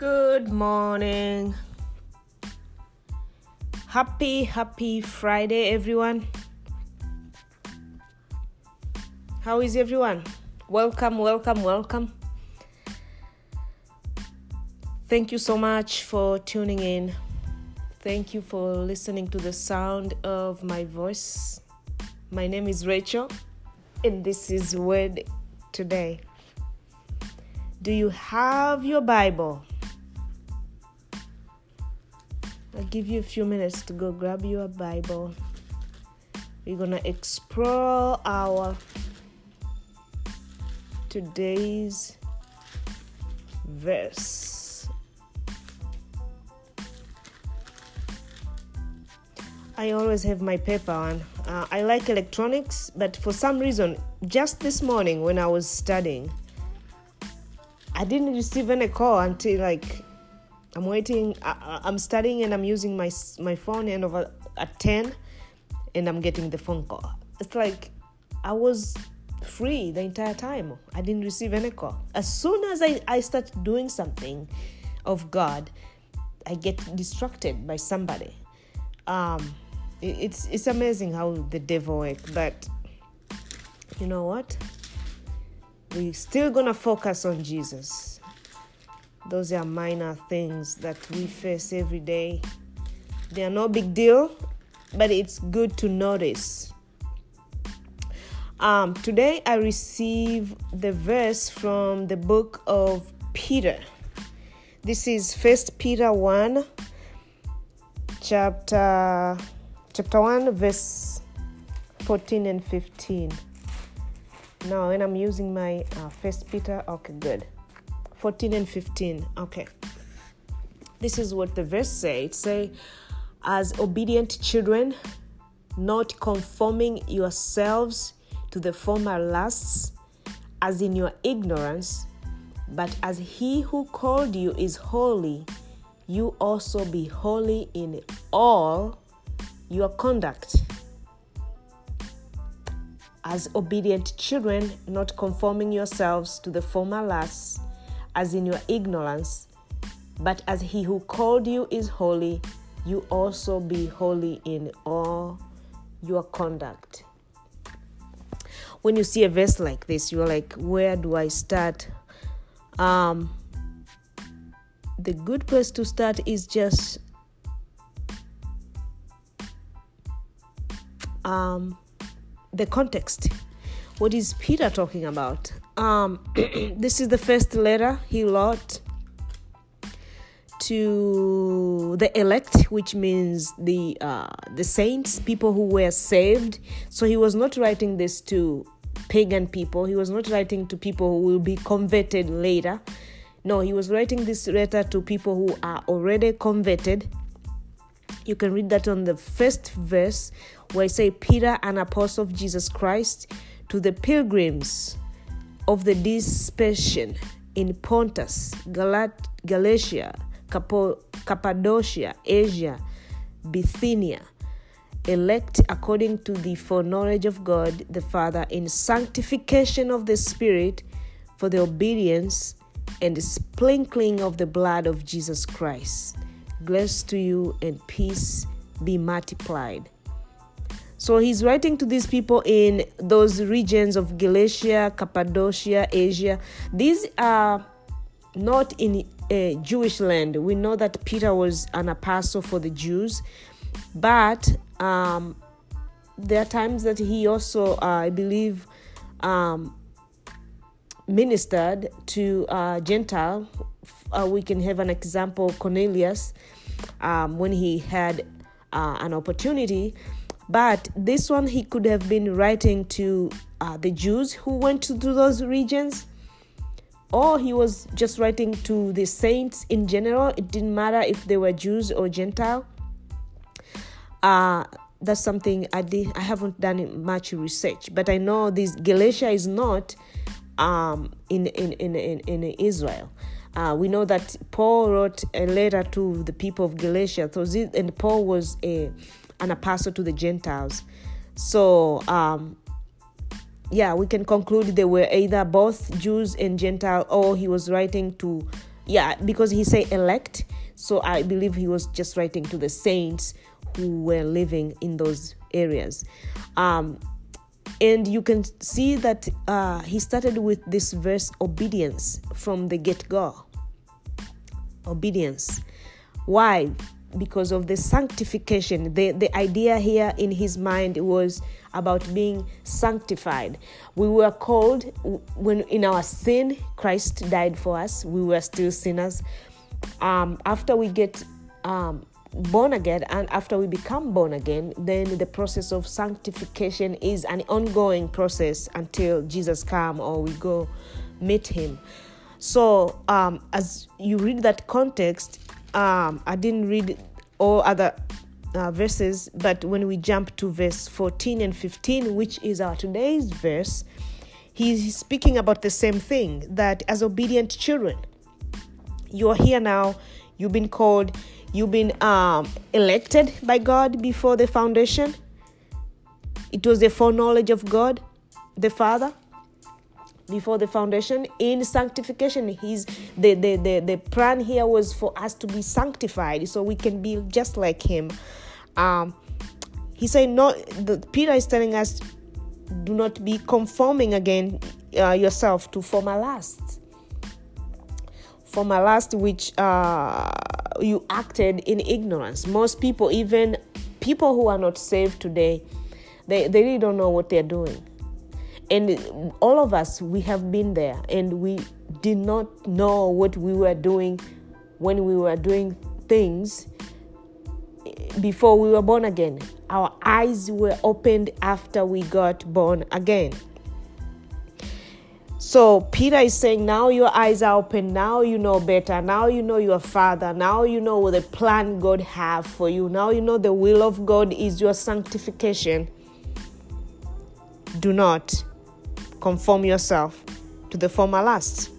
Good morning. Happy, happy Friday, everyone. How is everyone? Welcome, welcome, welcome. Thank you so much for tuning in. Thank you for listening to the sound of my voice. My name is Rachel, and this is Word Today. Do you have your Bible? I'll give you a few minutes to go grab your Bible. We're going to explore our today's verse. I always have my paper on. Uh, I like electronics, but for some reason, just this morning when I was studying, I didn't receive any call until like I'm waiting. I, am studying and I'm using my my phone and over at ten, and I'm getting the phone call. It's like I was free the entire time. I didn't receive any call. As soon as I, I start doing something of God, I get distracted by somebody. Um, it, it's it's amazing how the devil works, but you know what? We're still gonna focus on Jesus. Those are minor things that we face every day. They are no big deal, but it's good to notice um, today I receive the verse from the book of Peter. This is First Peter one, chapter chapter one, verse fourteen and fifteen. Now, when I'm using my uh, First Peter, okay, good. Fourteen and fifteen, okay. This is what the verse say. It say, as obedient children, not conforming yourselves to the former lusts, as in your ignorance, but as he who called you is holy, you also be holy in all your conduct. As obedient children, not conforming yourselves to the former lusts, as in your ignorance, but as he who called you is holy, you also be holy in all your conduct when you see a verse like this, you're like, where do I start? Um, the good place to start is just um, the context. What is Peter talking about? Um, this is the first letter he wrote to the elect, which means the uh, the saints, people who were saved. So he was not writing this to pagan people. He was not writing to people who will be converted later. No, he was writing this letter to people who are already converted. You can read that on the first verse where I say, Peter, an apostle of Jesus Christ, to the pilgrims of the dispersion in Pontus, Galat- Galatia, Cappadocia, Asia, Bithynia, elect according to the foreknowledge of God the Father in sanctification of the Spirit for the obedience and the sprinkling of the blood of Jesus Christ. Grace to you and peace be multiplied. So he's writing to these people in those regions of Galatia, Cappadocia, Asia. These are not in a Jewish land. We know that Peter was an apostle for the Jews, but um, there are times that he also, uh, I believe, um, ministered to uh, Gentile. Uh, we can have an example Cornelius um, when he had uh, an opportunity. But this one, he could have been writing to uh, the Jews who went to, those regions or he was just writing to the saints in general. It didn't matter if they were Jews or Gentile. Uh, that's something I did. I haven't done much research, but I know this Galatia is not um, in, in, in, in, in Israel. Uh, we know that Paul wrote a letter to the people of Galatia, so this, and Paul was a an apostle to the Gentiles. So um, yeah, we can conclude they were either both Jews and Gentile, or he was writing to yeah, because he say elect, so I believe he was just writing to the saints who were living in those areas. Um, and you can see that uh, he started with this verse obedience from the get go. Obedience. Why? Because of the sanctification. The, the idea here in his mind was about being sanctified. We were called when in our sin, Christ died for us. We were still sinners. Um, after we get um, born again and after we become born again then the process of sanctification is an ongoing process until jesus come or we go meet him so um, as you read that context um, i didn't read all other uh, verses but when we jump to verse 14 and 15 which is our today's verse he's speaking about the same thing that as obedient children you're here now you've been called You've been um, elected by God before the foundation. It was the foreknowledge of God, the Father, before the foundation. In sanctification, He's the, the, the, the plan here was for us to be sanctified so we can be just like Him. Um, he said, "No." The, Peter is telling us, "Do not be conforming again uh, yourself to former lusts." Former lust, which uh, you acted in ignorance. Most people, even people who are not saved today, they, they really don't know what they're doing. And all of us, we have been there and we did not know what we were doing when we were doing things before we were born again. Our eyes were opened after we got born again. So Peter is saying, now your eyes are open. Now you know better. Now you know your father. Now you know what the plan God have for you. Now you know the will of God is your sanctification. Do not conform yourself to the former lusts.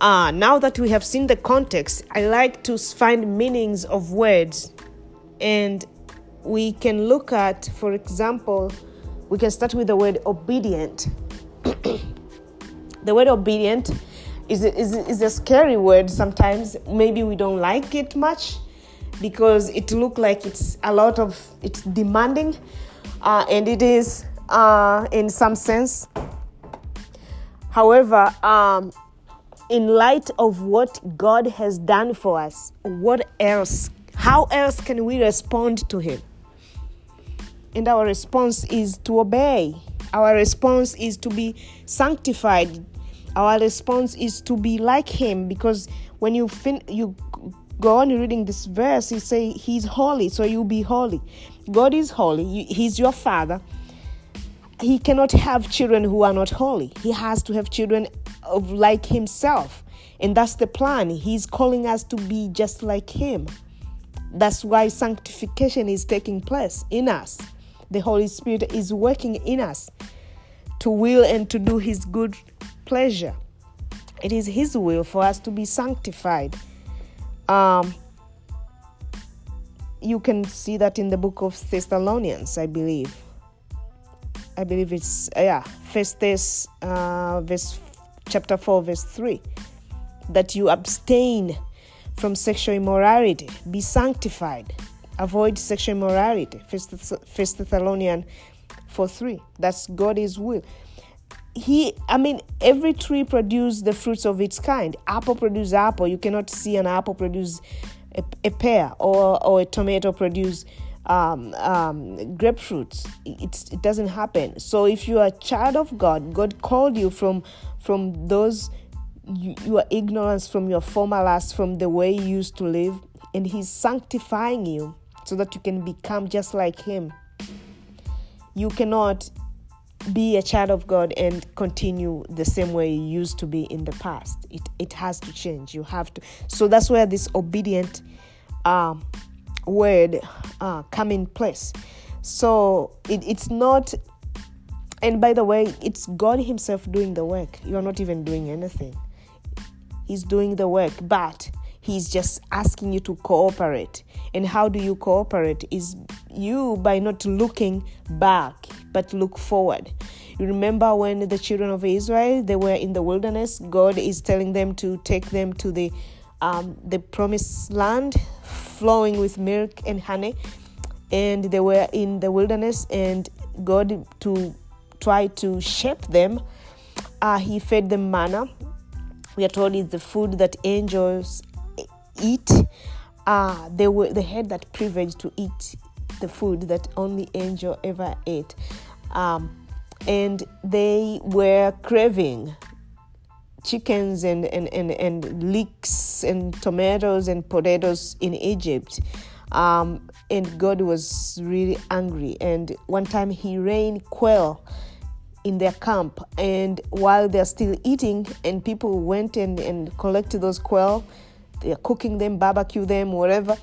Uh, now that we have seen the context, I like to find meanings of words. And we can look at, for example, we can start with the word obedient the word obedient is, is, is a scary word sometimes. Maybe we don't like it much because it looks like it's a lot of, it's demanding. Uh, and it is uh, in some sense. However, um, in light of what God has done for us, what else? How else can we respond to Him? And our response is to obey. Our response is to be sanctified. Our response is to be like him because when you fin- you go on reading this verse, he say he's holy, so you be holy. God is holy. He's your father. He cannot have children who are not holy. He has to have children of like himself. And that's the plan. He's calling us to be just like him. That's why sanctification is taking place in us the Holy Spirit is working in us to will and to do His good pleasure. It is His will for us to be sanctified. Um, you can see that in the book of Thessalonians, I believe. I believe it's uh, yeah, First Thess, uh, verse chapter four, verse three, that you abstain from sexual immorality, be sanctified, avoid sexual immorality. First, First Thessalonians 4 3. That's God's will. He, I mean, every tree produces the fruits of its kind. Apple produce apple. You cannot see an apple produce a, a pear or, or a tomato produce um, um, grapefruits. It's, it doesn't happen. So if you are a child of God, God called you from from those you, your ignorance from your former lust, from the way you used to live, and He's sanctifying you so that you can become just like Him. You cannot be a child of God and continue the same way you used to be in the past. It, it has to change. You have to. So that's where this obedient um, word uh, come in place. So it, it's not. And by the way, it's God Himself doing the work. You're not even doing anything. He's doing the work, but He's just asking you to cooperate. And how do you cooperate? Is you by not looking back, but look forward. You remember when the children of Israel they were in the wilderness, God is telling them to take them to the um, the promised land flowing with milk and honey and they were in the wilderness and God to try to shape them uh, he fed them manna. We are told it's the food that angels eat. Uh, they were they had that privilege to eat the food that only angel ever ate. Um, and they were craving chickens and, and, and, and leeks and tomatoes and potatoes in Egypt. Um, and God was really angry. And one time he rained quail in their camp. And while they're still eating, and people went and, and collected those quail, they're cooking them, barbecue them, whatever.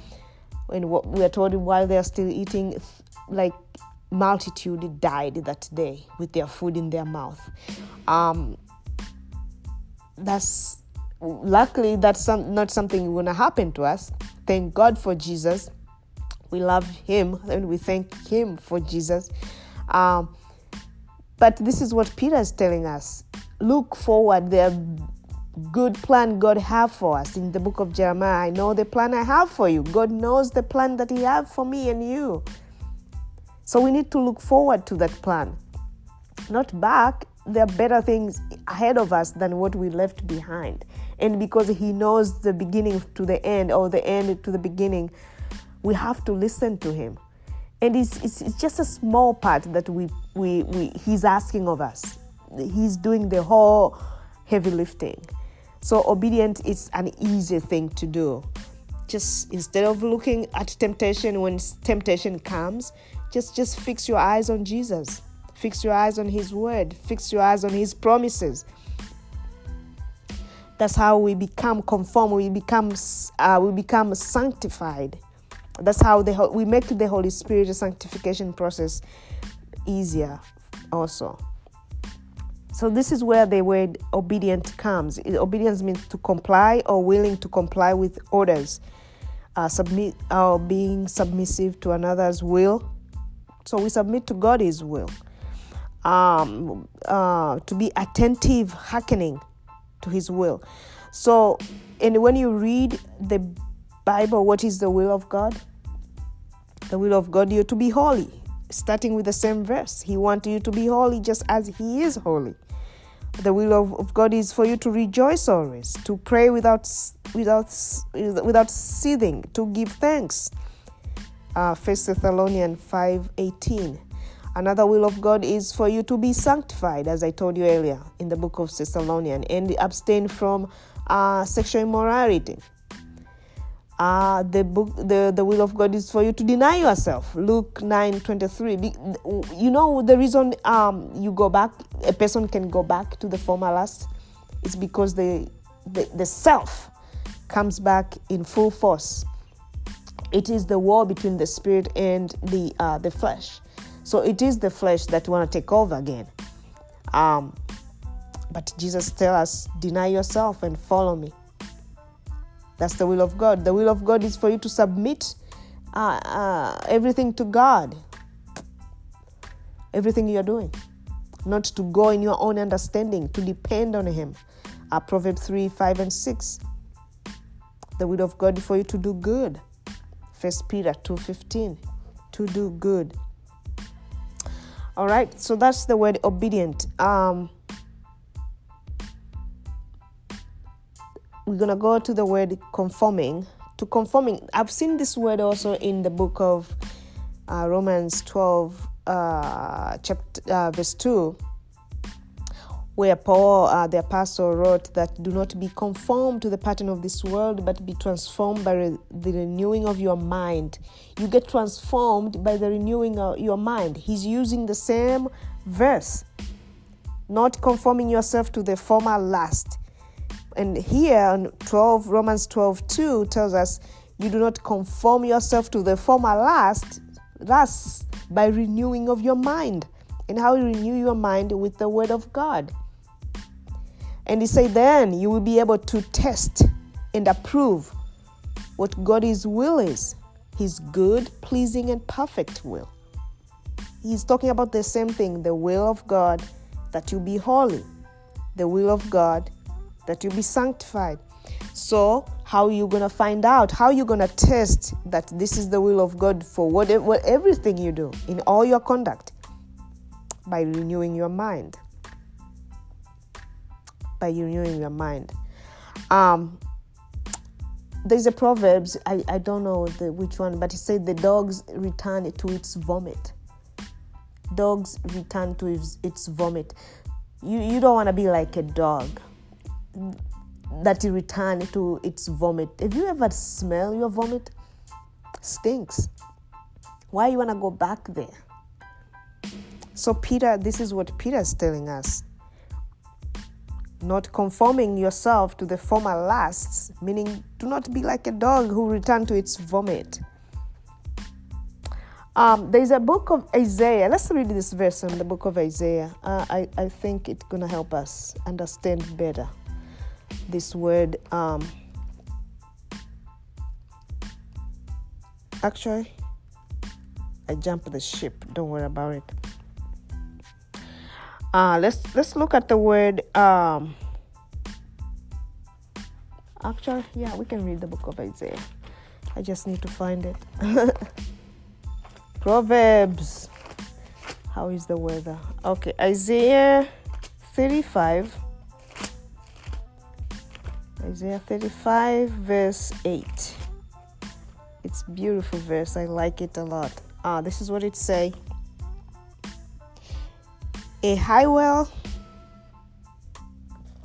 And what we are told while they're still eating, like multitude died that day with their food in their mouth. Um, that's luckily that's some, not something to happen to us. Thank God for Jesus. We love Him and we thank Him for Jesus. Um, but this is what Peter is telling us. Look forward. The good plan God have for us in the book of Jeremiah. I know the plan I have for you. God knows the plan that He have for me and you. So we need to look forward to that plan, not back there are better things ahead of us than what we left behind. And because He knows the beginning to the end or the end to the beginning, we have to listen to Him. And it's, it's, it's just a small part that we, we, we, He's asking of us. He's doing the whole heavy lifting. So, obedience is an easy thing to do. Just instead of looking at temptation when temptation comes, just, just fix your eyes on Jesus Fix your eyes on His word, fix your eyes on His promises. That's how we become conformed, we become, uh, we become sanctified. That's how the, we make the Holy Spirit sanctification process easier also. So this is where the word obedient comes. Obedience means to comply or willing to comply with orders, uh, submit or being submissive to another's will. So we submit to God's will um, uh, to be attentive, hearkening to His will. So, and when you read the Bible, what is the will of God? The will of God, you to be holy. Starting with the same verse, He wants you to be holy just as He is holy. The will of, of God is for you to rejoice always, to pray without without without ceasing, to give thanks. Uh, Thessalonians five eighteen. Another will of God is for you to be sanctified, as I told you earlier in the book of Thessalonians, and abstain from uh, sexual immorality. Uh, the book, the, the will of God is for you to deny yourself. Luke nine twenty three. You know the reason um, you go back, a person can go back to the former lust, is because the, the the self comes back in full force. It is the war between the spirit and the uh, the flesh. So it is the flesh that want to take over again. Um, but Jesus tells us, deny yourself and follow me. That's the will of God. The will of God is for you to submit uh, uh, everything to God. Everything you're doing. Not to go in your own understanding, to depend on Him. Uh, Proverbs 3 5 and 6. The will of God for you to do good. First Peter 2 15. To do good all right so that's the word obedient. Um we're gonna go to the word conforming. To conforming i've seen this word also in the book of uh, romans 12 uh, chapter uh, verse 2 where Paul, uh, the apostle, wrote that do not be conformed to the pattern of this world, but be transformed by re- the renewing of your mind. You get transformed by the renewing of your mind. He's using the same verse, not conforming yourself to the former lust. And here in 12, Romans 12 2 tells us, you do not conform yourself to the former lust, thus by renewing of your mind. And how you renew your mind with the word of God. And he said, then you will be able to test and approve what God's will is his good, pleasing, and perfect will. He's talking about the same thing the will of God that you be holy, the will of God, that you be sanctified. So, how are you going to find out? How are you going to test that this is the will of God for whatever, everything you do in all your conduct? By renewing your mind. By in your mind. Um, there's a proverbs I, I don't know the, which one but it said the dogs return to its vomit dogs return to its, its vomit you, you don't want to be like a dog that you return to its vomit. Have you ever smell your vomit? Stinks. Why you want to go back there? So Peter, this is what Peter is telling us. Not conforming yourself to the former lusts, meaning do not be like a dog who return to its vomit. Um, there's a book of Isaiah. Let's read this verse in the book of Isaiah. Uh, I, I think it's going to help us understand better this word. Um, actually, I jumped the ship. Don't worry about it. Uh, let's let's look at the word. Um, actually, yeah, we can read the book of Isaiah. I just need to find it. Proverbs. How is the weather? Okay, Isaiah 35. Isaiah 35, verse 8. It's beautiful verse. I like it a lot. Ah, this is what it say. A highway,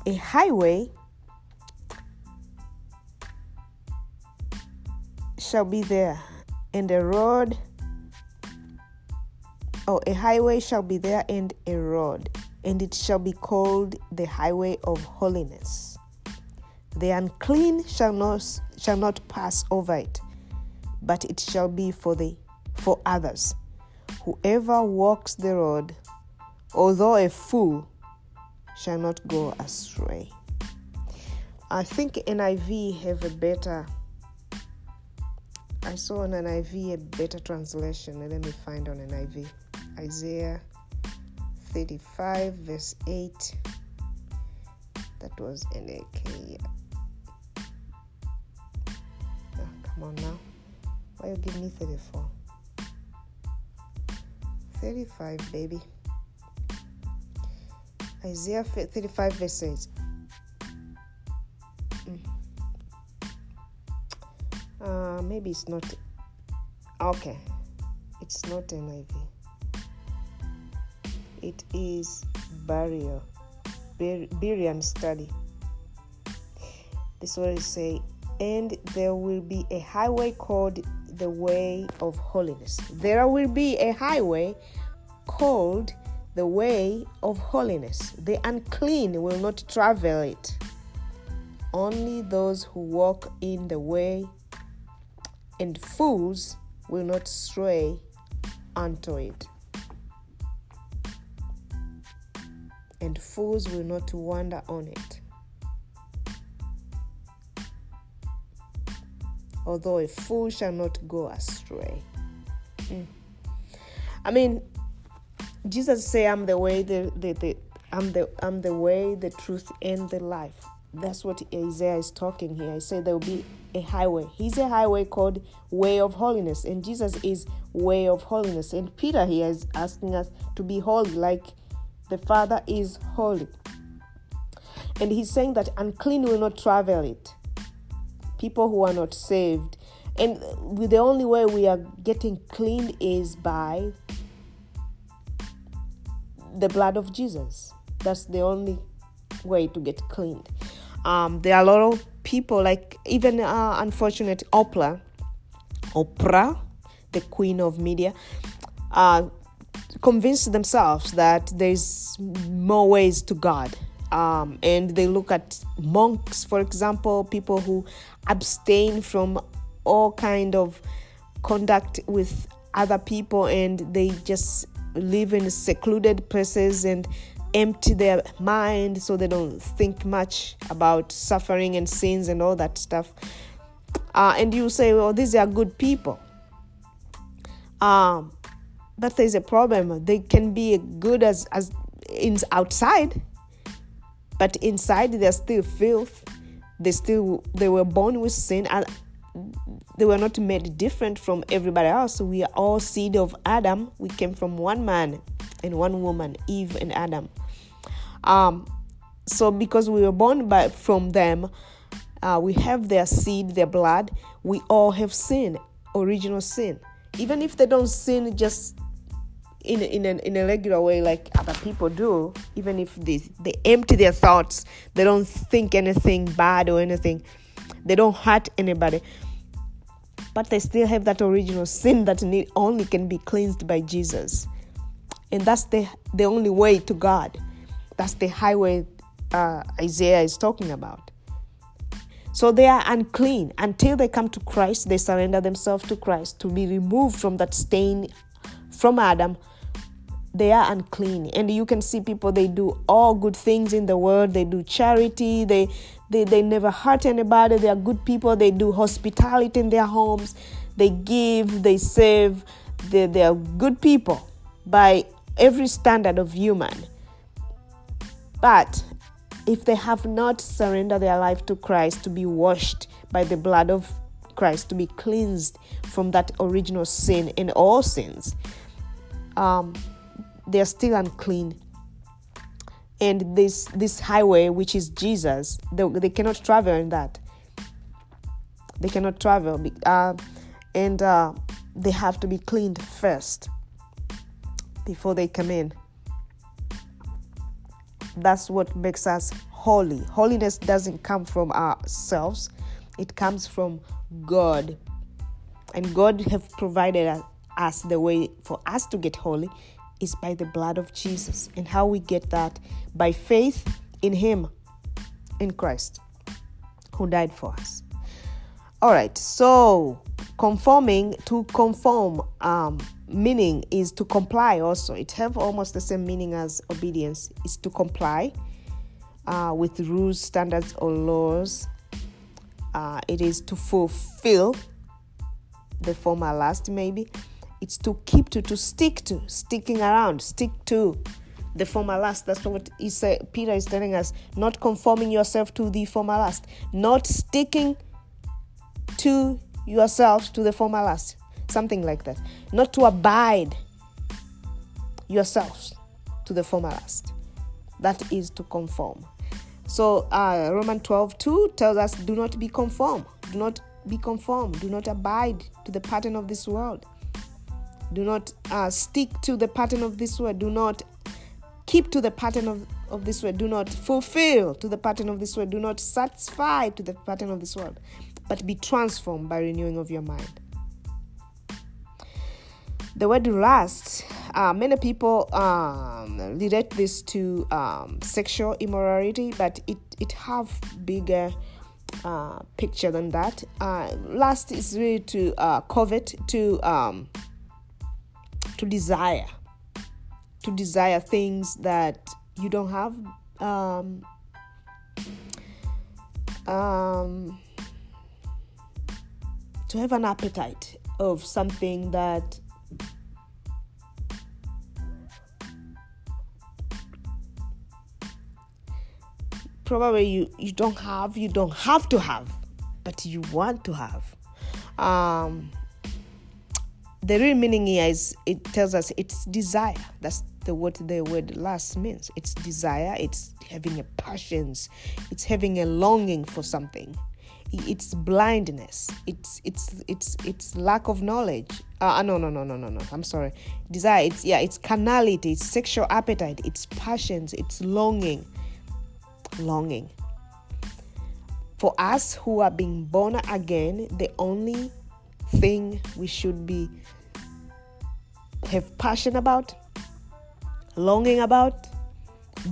a highway shall be there, and a road Oh, a highway shall be there and a road, and it shall be called the highway of holiness. The unclean shall not, shall not pass over it, but it shall be for the for others. Whoever walks the road, although a fool, shall not go astray. I think NIV have a better I saw on NIV a better translation. Let me find on NIV. Isaiah 35, verse 8. That was NAK. Oh, ah, come on now. Why you give me 34? 35, baby. Isaiah 35, verse 8. Mm. Uh, maybe it's not. Okay. It's not NIV it is burial, Berean study. This is what it say, and there will be a highway called the way of holiness. There will be a highway called the way of holiness. The unclean will not travel it. Only those who walk in the way and fools will not stray unto it. and fools will not wander on it. Although a fool shall not go astray. Mm. I mean, Jesus say, "I'm the way, the, the, the I'm the I'm the way, the truth, and the life." That's what Isaiah is talking here. I say there will be a highway. He's a highway called way of holiness, and Jesus is way of holiness. And Peter here is asking us to be holy, like the Father is holy. And he's saying that unclean will not travel it. People who are not saved. And the only way we are getting clean is by the blood of Jesus. That's the only way to get cleaned. Um, there are a lot of people, like even uh, unfortunate Oprah, Oprah, the queen of media, uh, convince themselves that there's more ways to God. Um, and they look at monks, for example, people who abstain from all kind of conduct with other people, and they just live in secluded places and empty their mind so they don't think much about suffering and sins and all that stuff. Uh, and you say, well, these are good people. Um, but there's a problem. They can be good as as in outside, but inside they're still filth. They still they were born with sin and they were not made different from everybody else. We are all seed of Adam. We came from one man and one woman, Eve and Adam. Um, so because we were born by from them, uh, we have their seed, their blood. We all have sin, original sin. Even if they don't sin just in in a, in a regular way like other people do, even if they they empty their thoughts, they don't think anything bad or anything, they don't hurt anybody. But they still have that original sin that need, only can be cleansed by Jesus, and that's the the only way to God. That's the highway uh, Isaiah is talking about. So they are unclean until they come to Christ. They surrender themselves to Christ to be removed from that stain from Adam. They are unclean, and you can see people. They do all good things in the world. They do charity. They they they never hurt anybody. They are good people. They do hospitality in their homes. They give. They save. They they are good people by every standard of human. But if they have not surrendered their life to Christ to be washed by the blood of Christ, to be cleansed from that original sin and all sins, um, they are still unclean. And this this highway, which is Jesus, they, they cannot travel in that. They cannot travel, uh, and uh, they have to be cleaned first before they come in that's what makes us holy. Holiness doesn't come from ourselves, it comes from God. And God have provided us the way for us to get holy is by the blood of Jesus. And how we get that by faith in him in Christ who died for us. All right. So, conforming to conform um meaning is to comply also it have almost the same meaning as obedience is to comply uh, with rules standards or laws uh, it is to fulfill the former last maybe it's to keep to to stick to sticking around stick to the former last that's what peter is telling us not conforming yourself to the former last not sticking to yourself to the former last something like that. Not to abide yourselves to the former lust. That is to conform. So uh, Roman 12 2 tells us, do not be conformed. Do not be conformed. Do not abide to the pattern of this world. Do not uh, stick to the pattern of this world. Do not keep to the pattern of, of this world. Do not fulfill to the pattern of this world. Do not satisfy to the pattern of this world, but be transformed by renewing of your mind the word lust, uh, many people um, relate this to um, sexual immorality, but it, it have bigger uh, picture than that. Uh, lust is really to uh, covet, to um, to desire, to desire things that you don't have. Um, um, to have an appetite of something that probably you, you don't have, you don't have to have, but you want to have. Um, the real meaning here is it tells us it's desire. That's the what the word lust means. It's desire, it's having a passions, it's having a longing for something. It's blindness. It's it's it's it's lack of knowledge. Uh, no no no no no no. I'm sorry. Desire. It's yeah. It's carnality. It's sexual appetite. It's passions. It's longing longing. For us who are being born again, the only thing we should be have passion about, longing about,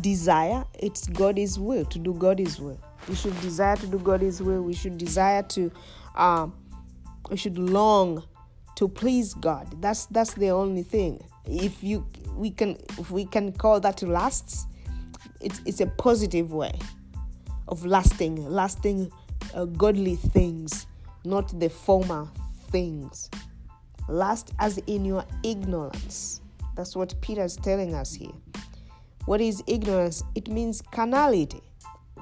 desire, it's God's will to do God's will. We should desire to do God's will. We should desire to, um, we should long to please God. That's that's the only thing. If you we can if we can call that lusts, it's, it's a positive way of lasting, lasting uh, godly things, not the former things. Last as in your ignorance. That's what Peter is telling us here. What is ignorance? It means carnality.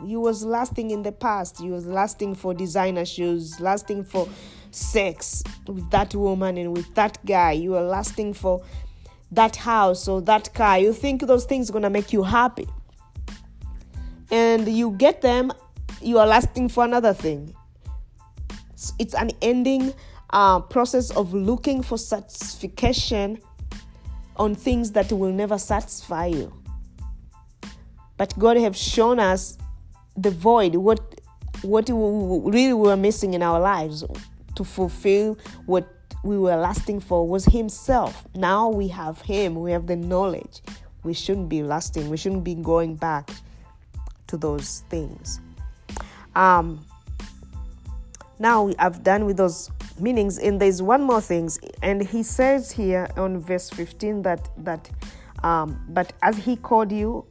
You was lasting in the past. You was lasting for designer shoes, lasting for sex with that woman and with that guy. You are lasting for that house or that car. You think those things gonna make you happy. And you get them, you are lasting for another thing. It's an ending uh, process of looking for satisfaction on things that will never satisfy you. But God have shown us the void, what what we really were missing in our lives to fulfill what we were lasting for was Himself. Now we have Him, we have the knowledge. We shouldn't be lasting, we shouldn't be going back to those things. Um, now I've done with those meanings, and there's one more thing, and he says here on verse 15 that that um, but as he called you